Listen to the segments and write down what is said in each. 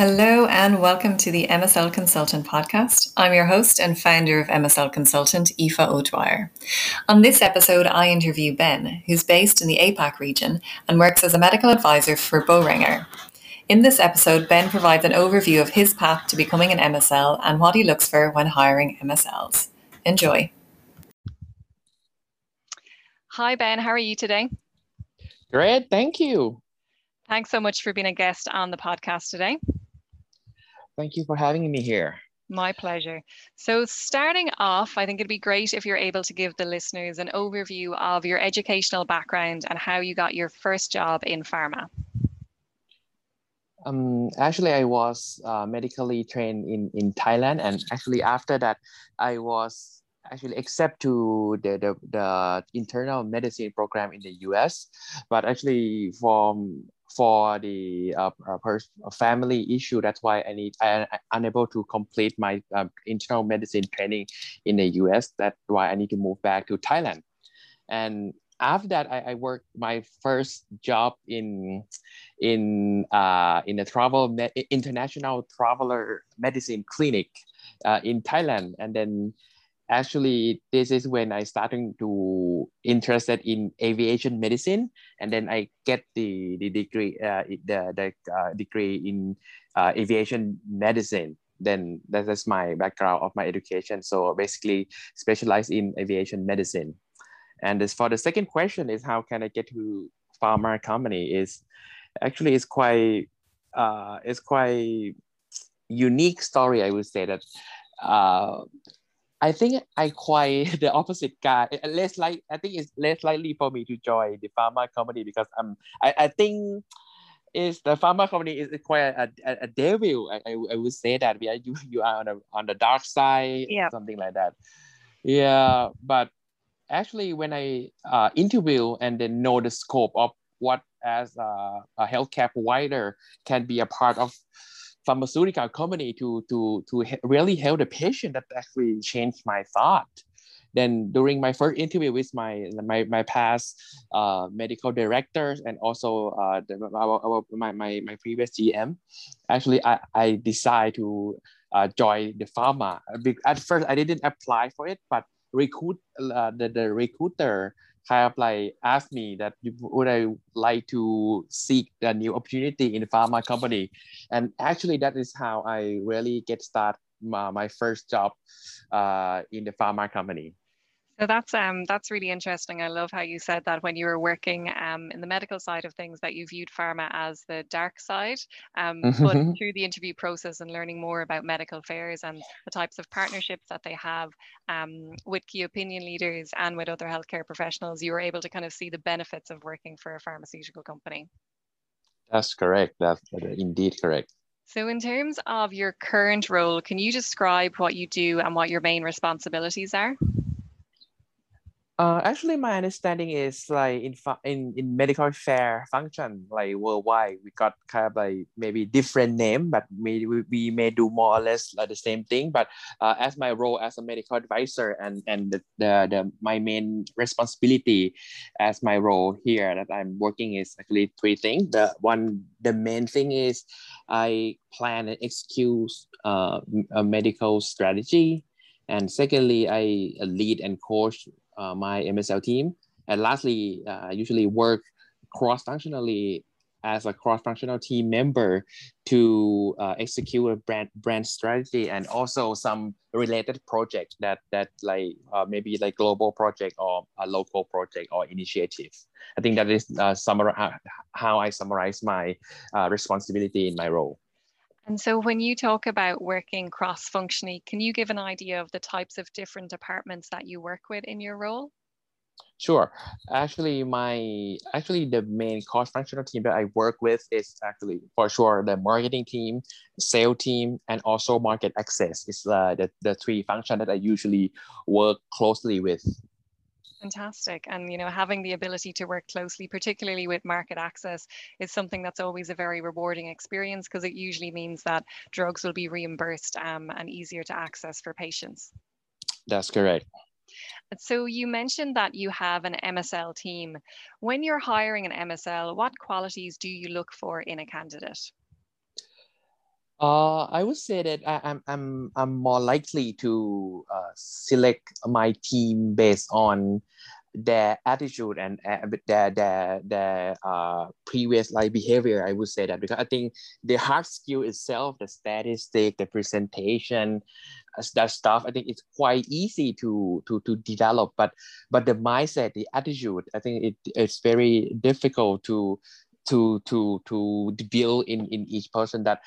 Hello and welcome to the MSL Consultant podcast. I'm your host and founder of MSL Consultant, Aoife O'Dwyer. On this episode, I interview Ben, who's based in the APAC region and works as a medical advisor for Boehringer. In this episode, Ben provides an overview of his path to becoming an MSL and what he looks for when hiring MSLs. Enjoy. Hi, Ben. How are you today? Great. Thank you. Thanks so much for being a guest on the podcast today. Thank you for having me here. My pleasure. So, starting off, I think it'd be great if you're able to give the listeners an overview of your educational background and how you got your first job in pharma. Um, actually, I was uh, medically trained in, in Thailand, and actually after that, I was actually accepted to the, the, the internal medicine program in the US. But actually, from for the uh, family issue. That's why I need I am unable to complete my uh, internal medicine training in the U.S. That's why I need to move back to Thailand. And after that, I, I worked my first job in in uh, in a travel international traveler medicine clinic uh, in Thailand, and then actually this is when i started to interested in aviation medicine and then i get the the degree uh, the, the uh, degree in uh, aviation medicine. Then that's my background of my education. So basically specialized in aviation medicine. And as for the second question is how can i get to pharma company is actually it's quite uh, it's quite unique story i would say that uh, I think I quite the opposite guy. Less like I think it's less likely for me to join the pharma company because I'm I, I think is the pharma company is quite a, a, a devil. I, I, I would say that yeah, you you are on the on the dark side, yeah. something like that. Yeah, but actually when I uh, interview and then know the scope of what as a, a healthcare provider can be a part of pharmaceutical company to to to really help the patient that actually changed my thought then during my first interview with my my, my past uh, medical directors and also uh, the, our, our, my, my, my previous GM, actually I, I decided to uh, join the pharma. At first I didn't apply for it, but recruit uh, the, the recruiter kind of like asked me that would I like to seek a new opportunity in the pharma company, and actually that is how I really get started my, my first job uh, in the pharma company. So that's um that's really interesting. I love how you said that when you were working um, in the medical side of things that you viewed pharma as the dark side. Um, mm-hmm. But through the interview process and learning more about medical affairs and the types of partnerships that they have um, with key opinion leaders and with other healthcare professionals, you were able to kind of see the benefits of working for a pharmaceutical company. That's correct. That's indeed correct. So, in terms of your current role, can you describe what you do and what your main responsibilities are? Uh, actually, my understanding is like in in in medical affair function like worldwide, we got kind of like maybe different name, but we, we may do more or less like the same thing. But uh, as my role as a medical advisor and and the, the, the my main responsibility as my role here that I'm working is actually three things. The one the main thing is I plan and execute uh, a medical strategy and secondly, I lead and coach uh, my MSL team. And lastly, uh, I usually work cross-functionally as a cross-functional team member to uh, execute a brand brand strategy and also some related project that that like uh, maybe like global project or a local project or initiative. I think that is uh, summar- how I summarize my uh, responsibility in my role. And so when you talk about working cross-functionally, can you give an idea of the types of different departments that you work with in your role? Sure. Actually, my actually the main cross-functional team that I work with is actually for sure the marketing team, sales team, and also market access. It's uh, the, the three functions that I usually work closely with. Fantastic. And, you know, having the ability to work closely, particularly with market access, is something that's always a very rewarding experience because it usually means that drugs will be reimbursed um, and easier to access for patients. That's correct. So you mentioned that you have an MSL team. When you're hiring an MSL, what qualities do you look for in a candidate? Uh, I would say that I, am I'm, I'm more likely to uh, select my team based on their attitude and uh, their their their uh, previous like behavior. I would say that because I think the hard skill itself, the statistic, the presentation, uh, that stuff, I think it's quite easy to to to develop. But but the mindset, the attitude, I think it it's very difficult to to to to build in in each person that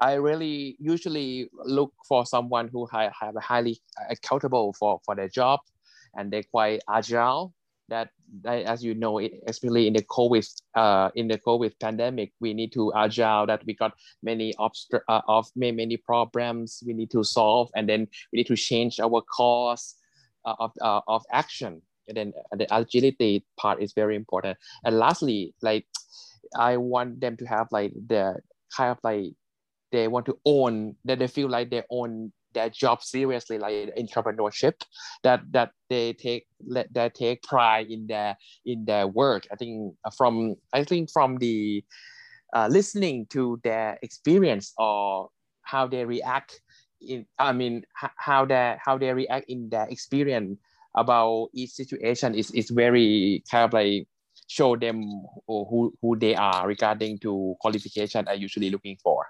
I really usually look for someone who have, highly accountable for, for their job and they're quite agile. That, that as you know, especially in the COVID uh, in the COVID pandemic, we need to agile. That we got many obst- uh, of many, many problems we need to solve, and then we need to change our course uh, of uh, of action. And then the agility part is very important. And lastly, like I want them to have like the kind of like they want to own that they feel like they own their job seriously like entrepreneurship that that they take let they take pride in their in their work. I think from i think from the uh, listening to their experience or how they react in i mean how they how they react in their experience about each situation is is very kind of like show them who, who they are regarding to qualification are usually looking for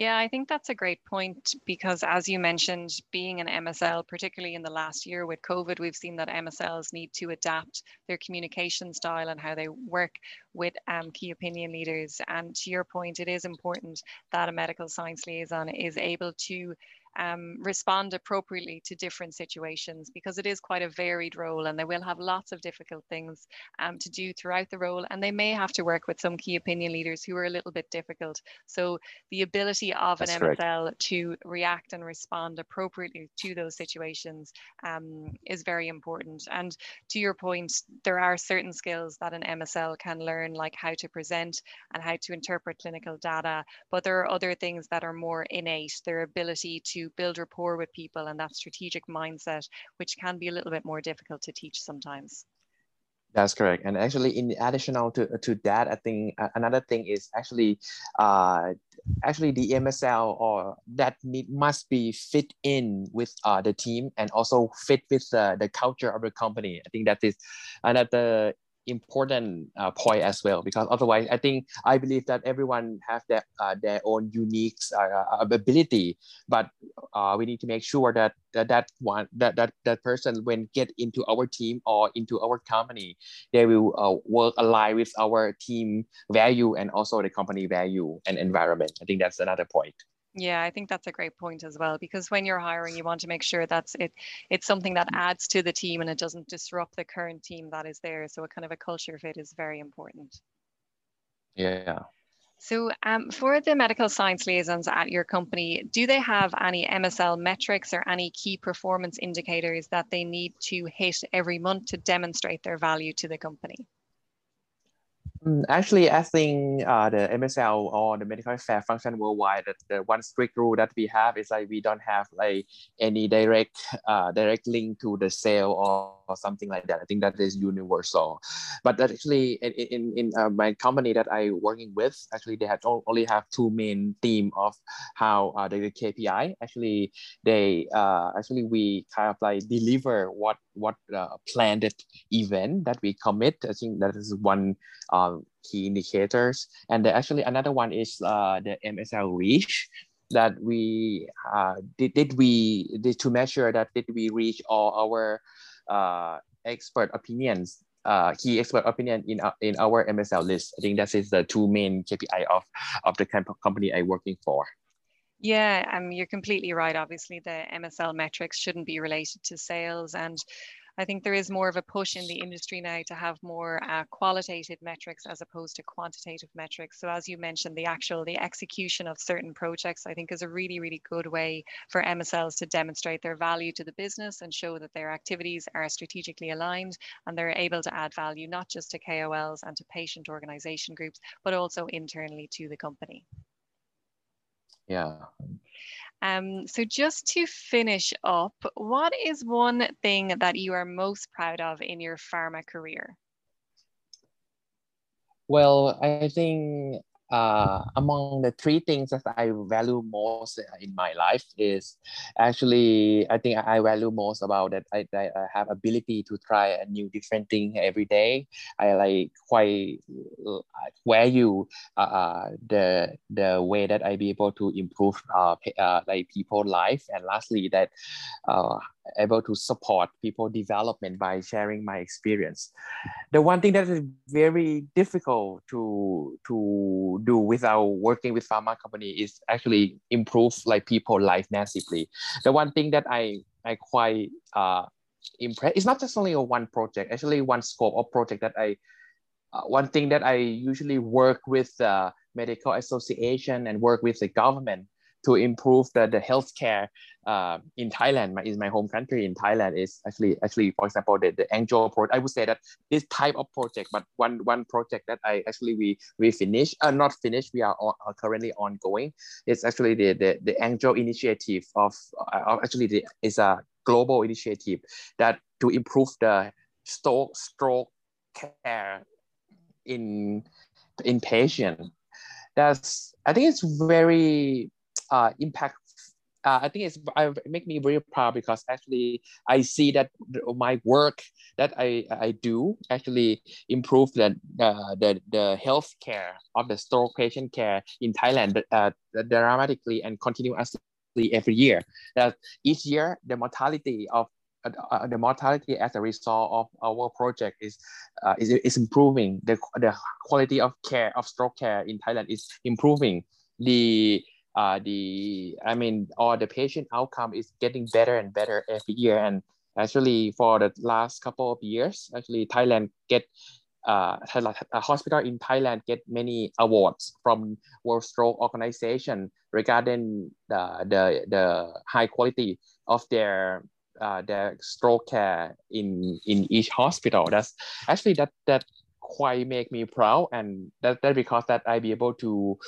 yeah, I think that's a great point because, as you mentioned, being an MSL, particularly in the last year with COVID, we've seen that MSLs need to adapt their communication style and how they work with um, key opinion leaders. And to your point, it is important that a medical science liaison is able to um, respond appropriately to different situations because it is quite a varied role and they will have lots of difficult things um, to do throughout the role and they may have to work with some key opinion leaders who are a little bit difficult. So the ability of That's an MSL to react and respond appropriately to those situations um, is very important. And to your point, there are certain skills that an MSL can learn like how to present and how to interpret clinical data, but there are other things that are more innate, their ability to to build rapport with people and that strategic mindset, which can be a little bit more difficult to teach sometimes. That's correct. And actually, in additional to, to that, I think another thing is actually, uh, actually the MSL or that need must be fit in with uh, the team and also fit with uh, the culture of the company. I think that is another important uh, point as well because otherwise i think i believe that everyone have their uh, their own unique uh, uh ability. But uh, we need to make sure that that, that one that, that that person when get into our team or into our company they will uh, work align with our team value and also the company value and environment. I think that's another point yeah, I think that's a great point as well because when you're hiring, you want to make sure that's it. It's something that adds to the team and it doesn't disrupt the current team that is there. So a kind of a culture fit is very important. Yeah. So um, for the medical science liaisons at your company, do they have any MSL metrics or any key performance indicators that they need to hit every month to demonstrate their value to the company? Mm, actually, I think uh, the MSL or the medical affairs function worldwide, the, the one strict rule that we have is like we don't have like any direct uh, direct link to the sale or, or something like that. I think that is universal. But actually, in in, in uh, my company that I working with, actually they have only have two main theme of how uh, the KPI. Actually, they uh, actually we kind of like deliver what what uh, planned event that we commit. I think that is one uh, key indicators. And the, actually another one is uh, the MSL reach that we uh, did, did we did to measure that did we reach all our uh, expert opinions uh, key expert opinion in uh, in our MSL list. I think that is the two main KPI of of the company I'm working for. Yeah, um, you're completely right. Obviously, the MSL metrics shouldn't be related to sales. And I think there is more of a push in the industry now to have more uh, qualitative metrics as opposed to quantitative metrics. So as you mentioned, the actual, the execution of certain projects, I think is a really, really good way for MSLs to demonstrate their value to the business and show that their activities are strategically aligned and they're able to add value, not just to KOLs and to patient organization groups, but also internally to the company. Yeah. Um, so just to finish up, what is one thing that you are most proud of in your pharma career? Well, I think uh, among the three things that I value most in my life is actually I think I value most about that I, I have ability to try a new different thing every day. I like quite value uh, uh, the the way that I be able to improve uh, uh like people life and lastly that uh, able to support people development by sharing my experience. The one thing that is very difficult to to do without working with pharma company is actually improve like people life massively. The one thing that I I quite uh impressed. It's not just only a one project. Actually, one scope of project that I uh, one thing that I usually work with the medical association and work with the government to improve the, the healthcare uh, in Thailand, my, is my home country in Thailand is actually, actually, for example, the, the Angel project, I would say that this type of project, but one, one project that I actually, we, we finish, uh, not finished, we are, are currently ongoing. It's actually the, the, the Angel initiative of, uh, actually the, is a global initiative that to improve the stroke, stroke care in, in patient. That's, I think it's very uh, impact uh, I think it's I make me very proud because actually I see that my work that I, I do actually improve the uh, the the health care of the stroke patient care in Thailand uh, dramatically and continuously every year. That each year the mortality of uh, uh, the mortality as a result of our project is, uh, is is improving. The the quality of care of stroke care in Thailand is improving. The uh, the I mean, all the patient outcome is getting better and better every year. And actually, for the last couple of years, actually Thailand get uh, a hospital in Thailand get many awards from World Stroke Organization regarding the the, the high quality of their uh, their stroke care in in each hospital. That's actually that that quite make me proud and that, that because that I be able to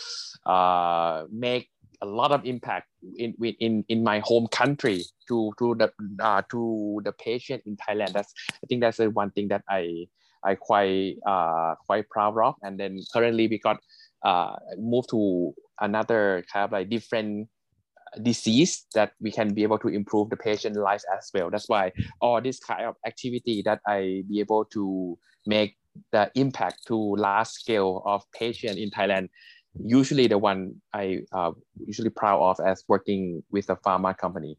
uh, make a lot of impact in in in my home country to to the uh, to the patient in Thailand. That's I think that's the one thing that I I quite uh, quite proud of. And then currently we got uh, moved to another kind of like different disease that we can be able to improve the patient life as well. That's why all this kind of activity that I be able to make the impact to large scale of patient in Thailand usually the one I uh, usually proud of as working with a pharma company.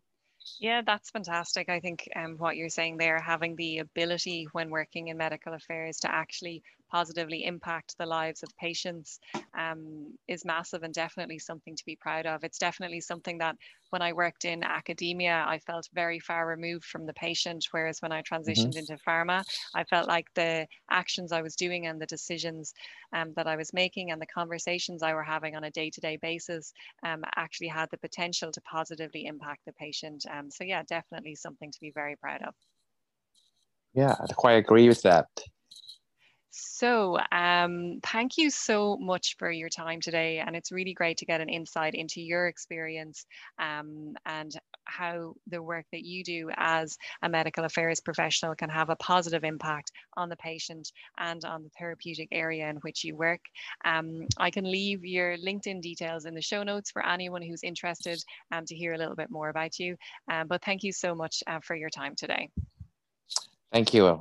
Yeah, that's fantastic. I think um, what you're saying there, having the ability when working in medical affairs to actually positively impact the lives of patients um, is massive and definitely something to be proud of. It's definitely something that when I worked in academia, I felt very far removed from the patient, whereas when I transitioned mm-hmm. into pharma, I felt like the actions I was doing and the decisions um, that I was making and the conversations I were having on a day to day basis um, actually had the potential to positively impact the patient. Um, so, yeah, definitely something to be very proud of. Yeah, I quite agree with that. So, um, thank you so much for your time today. And it's really great to get an insight into your experience um, and how the work that you do as a medical affairs professional can have a positive impact on the patient and on the therapeutic area in which you work. Um, I can leave your LinkedIn details in the show notes for anyone who's interested um, to hear a little bit more about you. Um, but thank you so much uh, for your time today. Thank you.